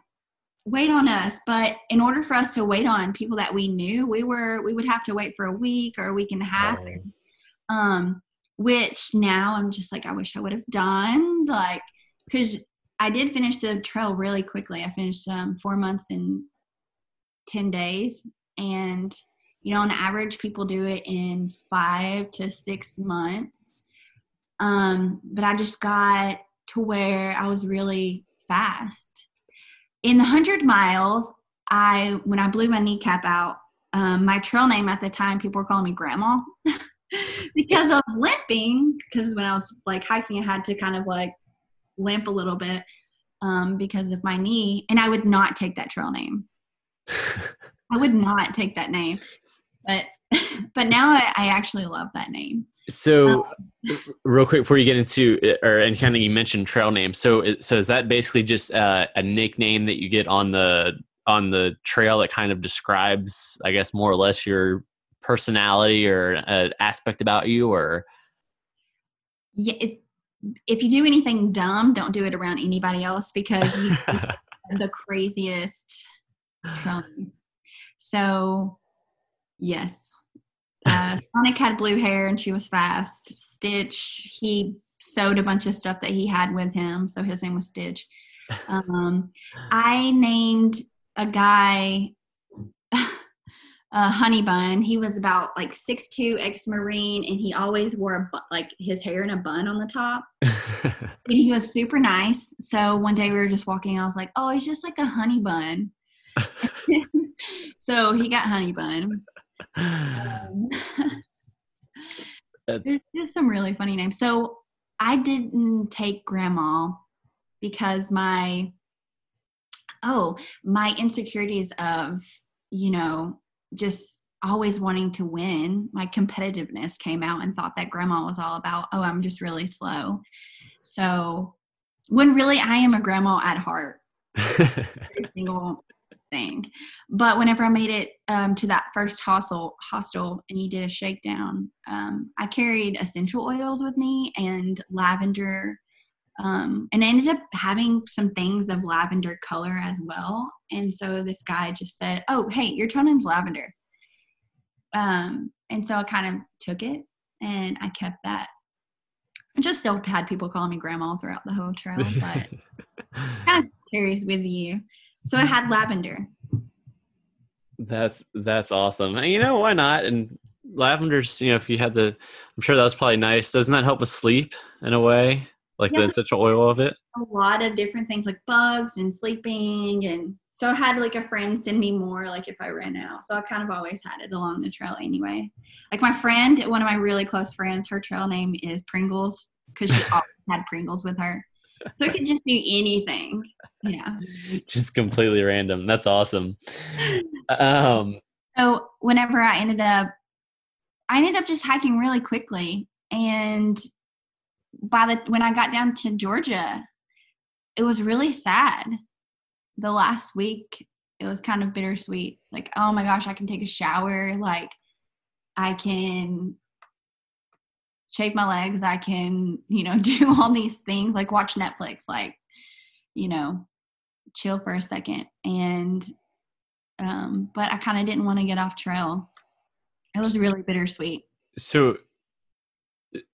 wait on us." But in order for us to wait on people that we knew, we were we would have to wait for a week or a week and a half. Oh. Um, which now I'm just like, I wish I would have done like because I did finish the trail really quickly. I finished um, four months in ten days, and You know, on average, people do it in five to six months. Um, but I just got to where I was really fast. In the 100 miles, I when I blew my kneecap out, um, my trail name at the time, people were calling me Grandma [LAUGHS] because I was limping. Because when I was like hiking, I had to kind of like limp a little bit um, because of my knee, and I would not take that trail name. [LAUGHS] I would not take that name, but [LAUGHS] but now I, I actually love that name. So, um, real quick before you get into or and kind of you mentioned trail name. So, so is that basically just uh, a nickname that you get on the on the trail that kind of describes, I guess, more or less your personality or an aspect about you, or yeah, it, if you do anything dumb, don't do it around anybody else because you [LAUGHS] the craziest trail name. So, yes, uh, [LAUGHS] Sonic had blue hair and she was fast. Stitch, he sewed a bunch of stuff that he had with him, so his name was Stitch. Um, I named a guy [LAUGHS] uh, Honey Bun. He was about like six two, ex Marine, and he always wore a bu- like his hair in a bun on the top. [LAUGHS] and he was super nice. So one day we were just walking, I was like, "Oh, he's just like a honey bun." [LAUGHS] so he got Honey Bun. [LAUGHS] Um, there's just some really funny names. So I didn't take grandma because my oh my insecurities of you know just always wanting to win my competitiveness came out and thought that grandma was all about oh i'm just really slow so when really i am a grandma at heart [LAUGHS] single thing. But whenever I made it um, to that first hostel, hostel, and he did a shakedown, um, I carried essential oils with me and lavender, um, and I ended up having some things of lavender color as well. And so this guy just said, "Oh, hey, your name's lavender," um, and so I kind of took it and I kept that. I just still had people calling me grandma throughout the whole trail, but [LAUGHS] kind of carries with you. So I had lavender. That's that's awesome. And you know why not? And lavender's, you know, if you had the, I'm sure that was probably nice. Doesn't that help with sleep in a way? Like yes, the essential oil of it. A lot of different things like bugs and sleeping, and so I had like a friend send me more, like if I ran out. So I kind of always had it along the trail anyway. Like my friend, one of my really close friends, her trail name is Pringles because she [LAUGHS] always had Pringles with her so it could just do anything. Yeah. [LAUGHS] Just completely random. That's awesome. Um, so whenever I ended up, I ended up just hiking really quickly, and by the when I got down to Georgia, it was really sad. The last week, it was kind of bittersweet. Like, oh my gosh, I can take a shower. Like, I can shave my legs i can you know [LAUGHS] do all these things like watch netflix like you know chill for a second. And um but i kind of didn't want to get off trail. It was really bittersweet. So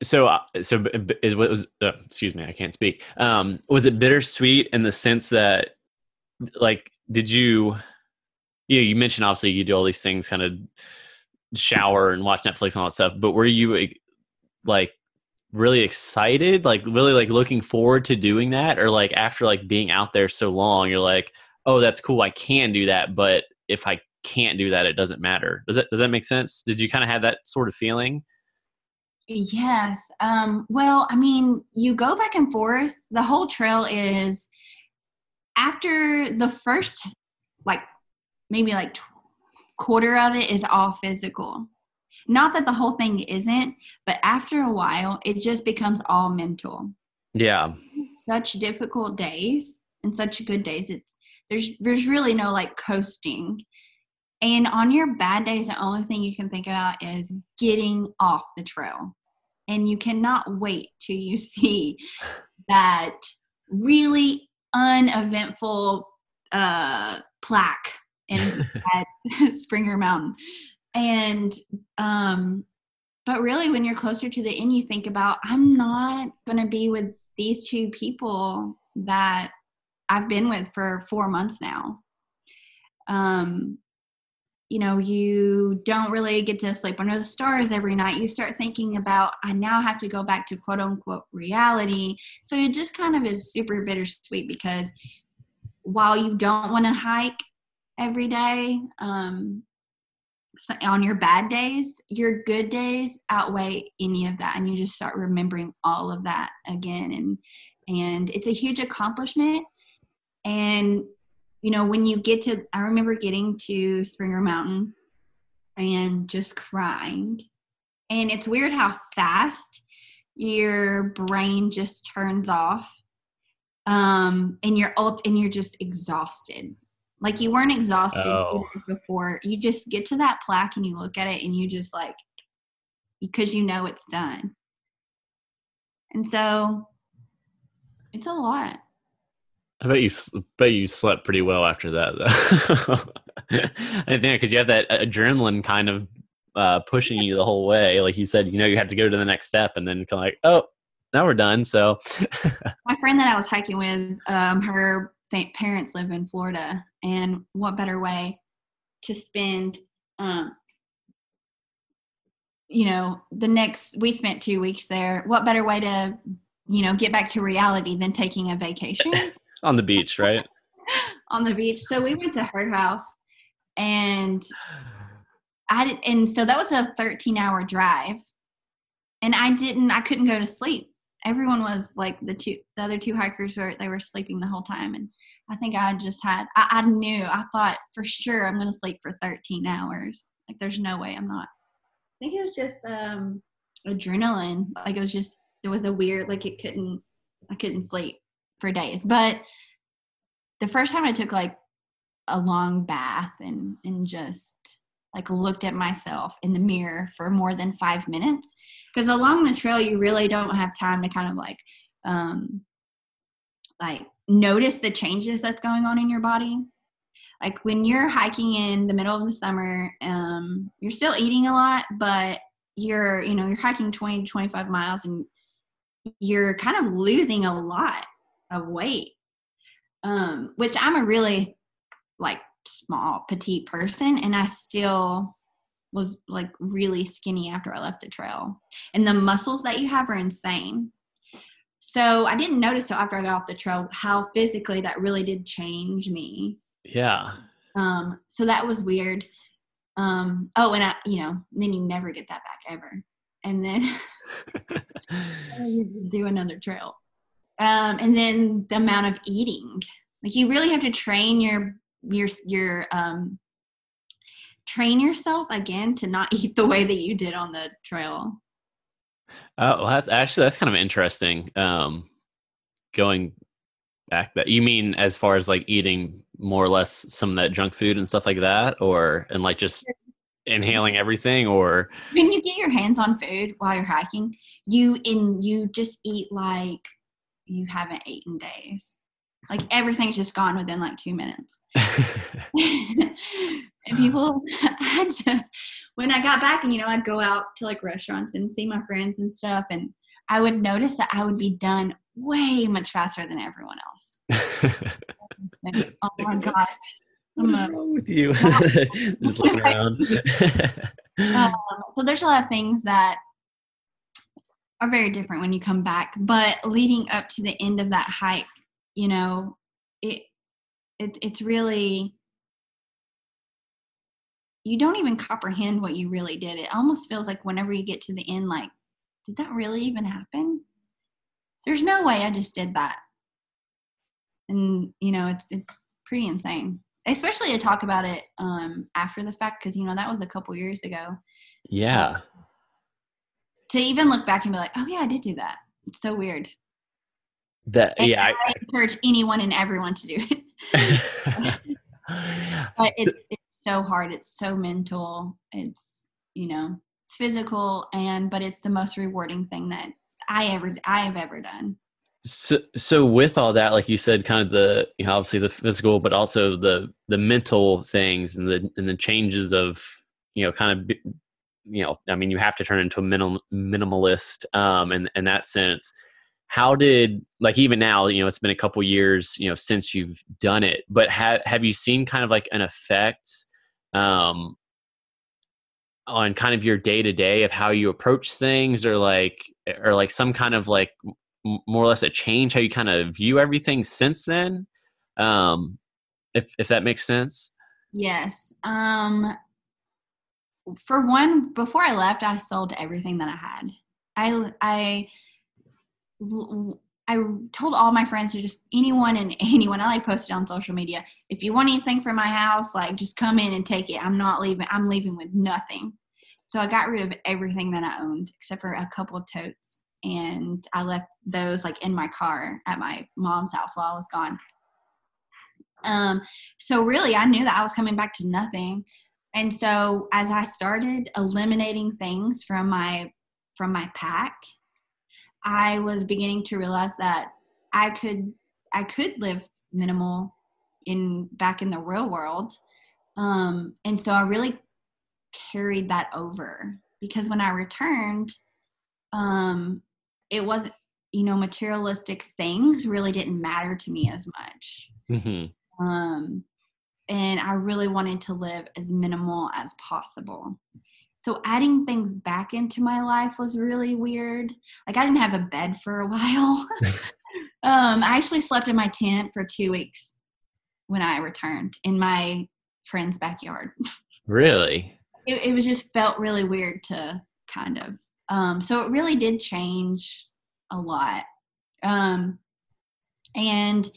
so uh, so is what was uh, excuse me i can't speak. Um was it bittersweet in the sense that like did you you know, you mentioned obviously you do all these things kind of shower and watch netflix and all that stuff but were you like really excited like really like looking forward to doing that? Or like after like being out there so long you're like oh that's cool i can do that but if i can't do that it doesn't matter. Does that does that make sense? Did you kind of have that sort of feeling? Yes um well i mean you go back and forth. The whole trail is after the first like maybe like quarter of it is all physical not that the whole thing isn't, but after a while, it just becomes all mental. Yeah. Such difficult days and such good days. It's there's there's really no like coasting. And on your bad days, the only thing you can think about is getting off the trail. And you cannot wait till you [LAUGHS] see that really uneventful uh, plaque in [LAUGHS] at [LAUGHS] Springer Mountain and um but really when you're closer to the end you think about i'm not going to be with these two people that i've been with for four months now. Um you know you don't really get to sleep under the stars every night. You start thinking about i now have to go back to quote unquote reality. So it just kind of is super bittersweet because while you don't want to hike every day um, on your bad days your good days outweigh any of that and you just start remembering all of that again and and it's a huge accomplishment. And you know when you get to i remember getting to springer mountain and just crying and it's weird how fast your brain just turns off um and you're ult- and you're just exhausted like you weren't exhausted Oh. before you just get to that plaque and you look at it and you just like because you know it's done and so it's a lot I bet you bet you slept pretty well after that though. [LAUGHS] I think because you have that adrenaline kind of uh, pushing you the whole way. Like you said, you know, you have to go to the next step, and then kind of like, oh, now we're done. So, my friend that I was hiking with, um, her parents live in Florida, and what better way to spend, um, you know, the next we spent two weeks there. What better way to, you know, get back to reality than taking a vacation [LAUGHS] on the beach, right? [LAUGHS] on the beach? So we went to her house, and I did, and so that was a 13 hour drive, and I didn't, I couldn't go to sleep. Everyone was like the two, the other two hikers were they were sleeping the whole time, and I think I just had, I, I knew, I thought for sure I'm gonna sleep for 13 hours. Like there's no way I'm not. I think it was just um adrenaline. Like it was just it was a weird like it couldn't I couldn't sleep for days. But the first time I took like a long bath and and just like looked at myself in the mirror for more than five minutes because along the trail you really don't have time to kind of like um like notice the changes that's going on in your body. Like when you're hiking in the middle of the summer um you're still eating a lot but you're you know you're hiking 20 to 25 miles and you're kind of losing a lot of weight. Um which i'm a really like small petite person and i still was like really skinny after i left the trail. And the muscles that you have are insane so i didn't notice till after i got off the trail how physically that really did change me. Yeah. um so that was weird. Um oh and i you know then you never get that back ever. And then [LAUGHS] do another trail. Um and then the amount of eating. Like you really have to train your your your um train yourself again to not [LAUGHS] eat the way that you did on the trail Oh, well, that's actually that's kind of interesting. Um, going back that you mean as far as like eating more or less some of that junk food and stuff like that, or and like just inhaling everything, or when you get your hands on food while you're hiking you in you just eat like you haven't eaten days like everything's just gone within like two minutes [LAUGHS] [LAUGHS] and people [LAUGHS] had to when i got back you know i'd go out to like restaurants and see my friends and stuff and i would notice that i would be done way much faster than everyone else Like, oh my gosh what a- wrong with you? just looking around. um, so there's a lot of things that are very different when you come back but leading up to the end of that hike you know it, it it's really you don't even comprehend what you really did. It almost feels like whenever you get to the end like did that really even happen? There's no way i just did that. And you know it's it's pretty insane. Especially to talk about it um after the fact because you know that was a couple years ago. Yeah. to even look back and be like oh yeah i did do that. It's so weird That and yeah. i encourage anyone and everyone to do it [LAUGHS] but it's it's so hard it's so mental it's you know it's physical and but it's the most rewarding thing that i ever i have ever done So, so with all that, like you said, kind of the you know obviously the physical, but also the the mental things and the and the changes of you know kind of you know I mean you have to turn into a minimal minimalist um in in that sense. How did like even now you know it's been a couple years you know since you've done it, but have have you seen kind of like an effect um on kind of your day to day of how you approach things or like or like some kind of like more or less a change how you kind of view everything since then? Um if if that makes sense. Yes um for one before i left i sold everything that i had. I i I told all my friends to just anyone and anyone I like posted on social media. If you want anything from my house, like just come in and take it. I'm not leaving. I'm leaving with nothing. So I got rid of everything that I owned except for a couple totes, and I left those like in my car at my mom's house while I was gone. Um, so really, I knew that I was coming back to nothing, and so as I started eliminating things from my from my pack I was beginning to realize that I could I could live minimal in back in the real world. Um, and so I really carried that over because when I returned, um, it wasn't you know materialistic things really didn't matter to me as much. Mm-hmm. Um, and I really wanted to live as minimal as possible. So adding things back into my life was really weird. Like I didn't have a bed for a [LAUGHS] while. um, I actually slept in my tent for two weeks when I returned in my friend's backyard. [LAUGHS] Really? It, it was just felt really weird to kind of. Um, so it really did change a lot. Um, and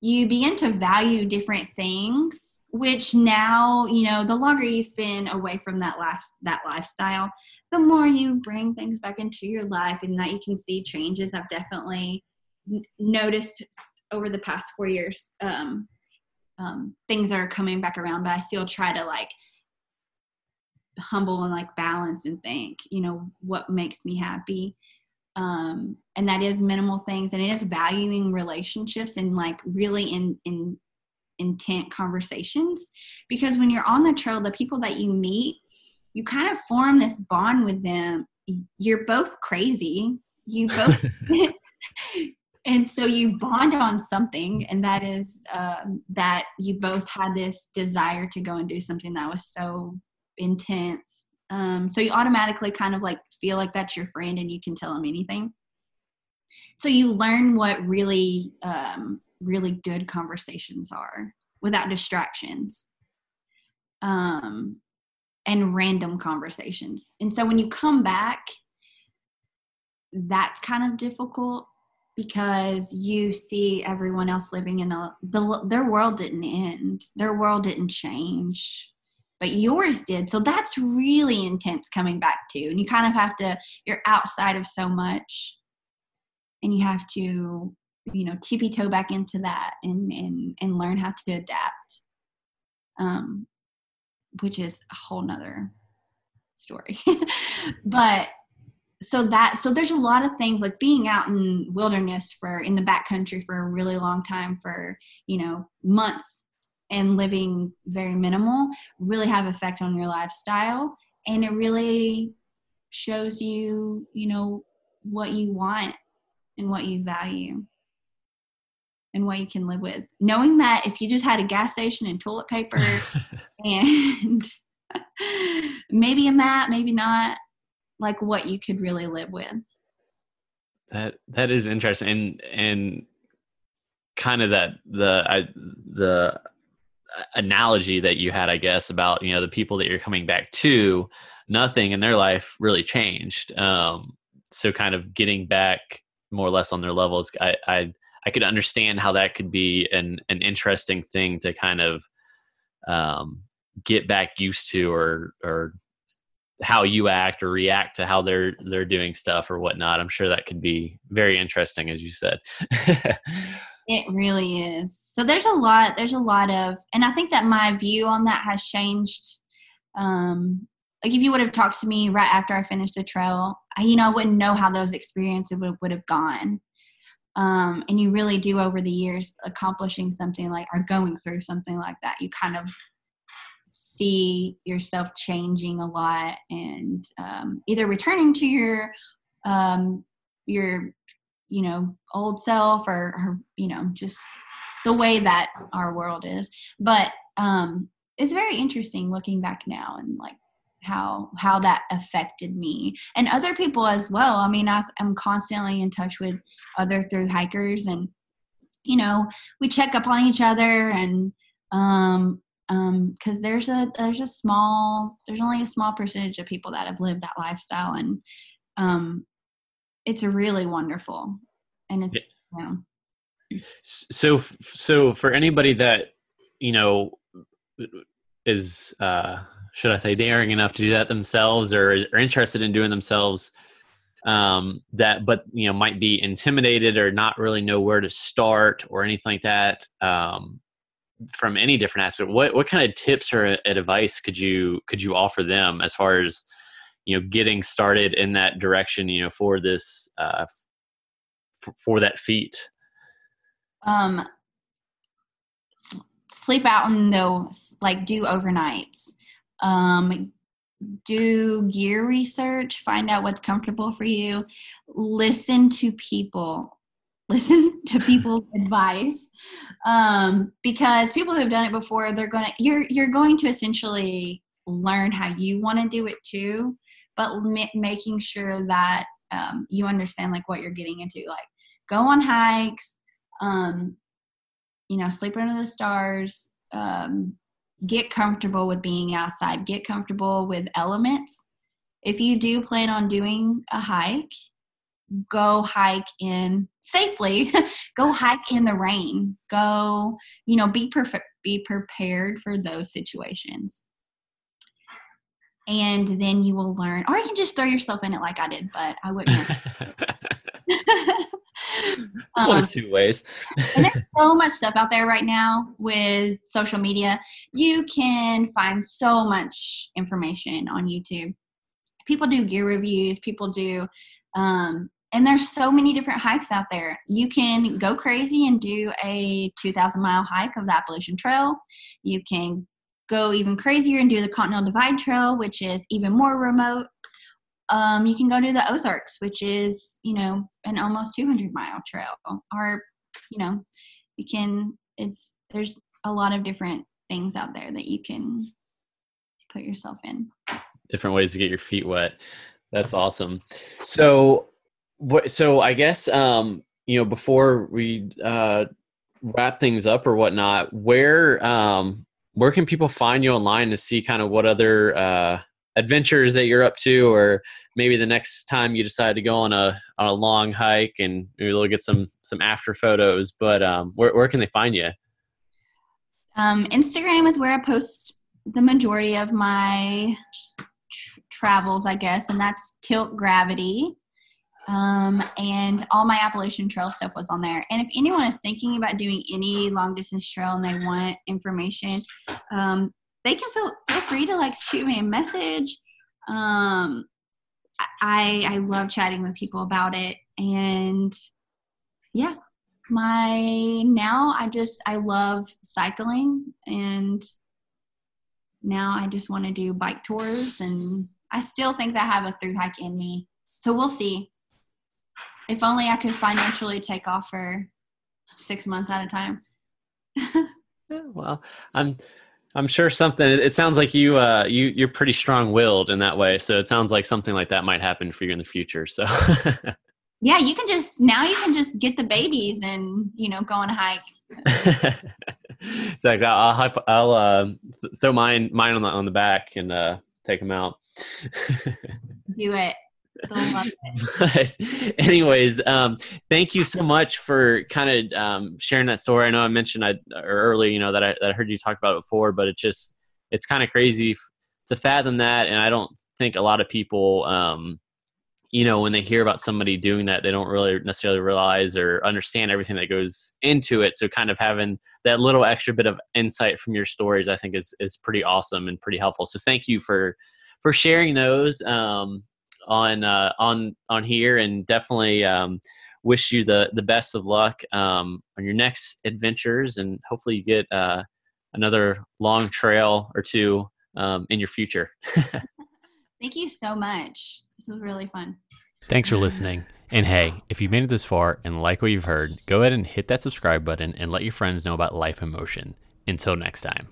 you begin to value different things which now you know the longer you spend away from that life that lifestyle the more you bring things back into your life and that you can see changes. I've definitely n- noticed over the past four years um, um, things are coming back around but i still try to like humble and like balance and think you know what makes me happy. Um, and that is minimal things and it is valuing relationships and like really in in intent conversations because when you're on the trail the people that you meet you kind of form this bond with them. You're both crazy. You both [LAUGHS] [LAUGHS] and so you bond on something and that is um, that you both had this desire to go and do something that was so intense. Um, so you automatically kind of like feel like that's your friend and you can tell them anything. So you learn what really um, really good conversations are without distractions um, and random conversations. And so when you come back, that's kind of difficult because you see everyone else living in a the, their world didn't end their world didn't change but yours did so that's really intense coming back to and you kind of have to you're outside of so much and you have to you know tippy toe back into that and and and learn how to adapt um which is a whole nother story. [LAUGHS] But so that so there's a lot of things like being out in wilderness for in the back country for a really long time for you know months and living very minimal really have effect on your lifestyle. And it really shows you you know what you want and what you value and what you can live with. Knowing that if you just had a gas station and toilet paper [LAUGHS] and [LAUGHS] maybe a mat, maybe not, like what you could really live with. That that is interesting, and and kind of that the I, the analogy that you had, I guess, about you know the people that you're coming back to, nothing in their life really changed. Um, so kind of getting back more or less on their levels, I, I I could understand how that could be an an interesting thing to kind of um, get back used to, or or how you act or react to how they're they're doing stuff or whatnot. I'm sure that could be very interesting, as you said. [LAUGHS] it really is. So there's a lot. There's a lot of, and I think that my view on that has changed. Um, like if you would have talked to me right after I finished the trail, I, you know, I wouldn't know how those experiences would, would have gone um, and you really do over the years accomplishing something like or going through something like that you kind of see yourself changing a lot and um, either returning to your um, your you know old self or, or, you know just the way that our world is. But um, it's very interesting looking back now and like how how that affected me. And other people as well. I mean I, i'm constantly in touch with other through hikers and you know we check up on each other and um um because there's a there's a small there's only a small percentage of people that have lived that lifestyle and um it's really wonderful. And it's you know so so for anybody that you know is uh should i say daring enough to do that themselves or are interested in doing themselves um that but you know might be intimidated or not really know where to start or anything like that um from any different aspect. What what kind of tips or advice could you could you offer them as far as you know getting started in that direction you know for this uh f- for that feat? Um sleep out in those like do overnights um do gear research find out what's comfortable for you. Listen to people. [LAUGHS] Listen to people's [LAUGHS] advice. Um, because people who have done it before they're gonna you're you're going to essentially learn how you want to do it too but making sure that um, you understand like what you're getting into like go on hikes um, you know sleep under the stars um, get comfortable with being outside get comfortable with elements. If you do plan on doing a hike go hike in safely. [LAUGHS] Go hike in the rain. Go you know be perfect be prepared for those situations. And then you will learn or you can just throw yourself in it like i did but i wouldn't [LAUGHS] [LAUGHS] [LAUGHS] um, one two ways and there's [LAUGHS] so much stuff out there right now with social media you can find so much information on youtube people do gear reviews people do um, and there's so many different hikes out there. You can go crazy and do a 2,000 mile hike of the Appalachian Trail. You can go even crazier and do the Continental Divide Trail, which is even more remote. Um, you can go to the Ozarks, which is you know an almost 200 mile trail, or you know you can. It's there's a lot of different things out there that you can put yourself in. Different ways to get your feet wet. That's awesome. So what, so I guess um, you know before we uh, wrap things up or whatnot, where um, where can people find you online to see kind of what other uh, adventures that you're up to, or maybe the next time you decide to go on a on a long hike and maybe they'll get some some after photos. But um, where where can they find you? Um, Instagram is where I post the majority of my tr- travels, I guess, and that's Tilt Gravity. Um, and all my Appalachian Trail stuff was on there. And if anyone is thinking about doing any long distance trail and they want information, um, they can feel feel free to like shoot me a message. Um, I I love chatting with people about it, and yeah, my now I just I love cycling, and now I just want to do bike tours, and I still think that I have a through hike in me. So we'll see if only I could financially take off for six months at a time. [LAUGHS] well, I'm I'm sure something. It sounds like you uh, you you're pretty strong willed in that way. So it sounds like something like that might happen for you in the future. So. [LAUGHS] yeah, you can just now you can just get the babies and you know go on a hike. [LAUGHS] exactly. I'll I'll uh, throw mine mine on the on the back and uh, take them out. [LAUGHS] Do it. [LAUGHS] anyways um, thank you so much for kind of um, sharing that story. I know i mentioned I, early you know that I, that I heard you talk about it before but it just it's kind of crazy to fathom that and i don't think a lot of people um, you know when they hear about somebody doing that they don't really necessarily realize or understand everything that goes into it. So kind of having that little extra bit of insight from your stories i think is is pretty awesome and pretty helpful. So thank you for for sharing those. Um, on uh, on on here, and definitely um, wish you the the best of luck um, on your next adventures, and hopefully you get uh, another long trail or two um, in your future. [LAUGHS] Thank you so much. This was really fun. Thanks for listening. And hey, if you made it this far and like what you've heard, go ahead and hit that subscribe button and let your friends know about Life in Motion. Until next time.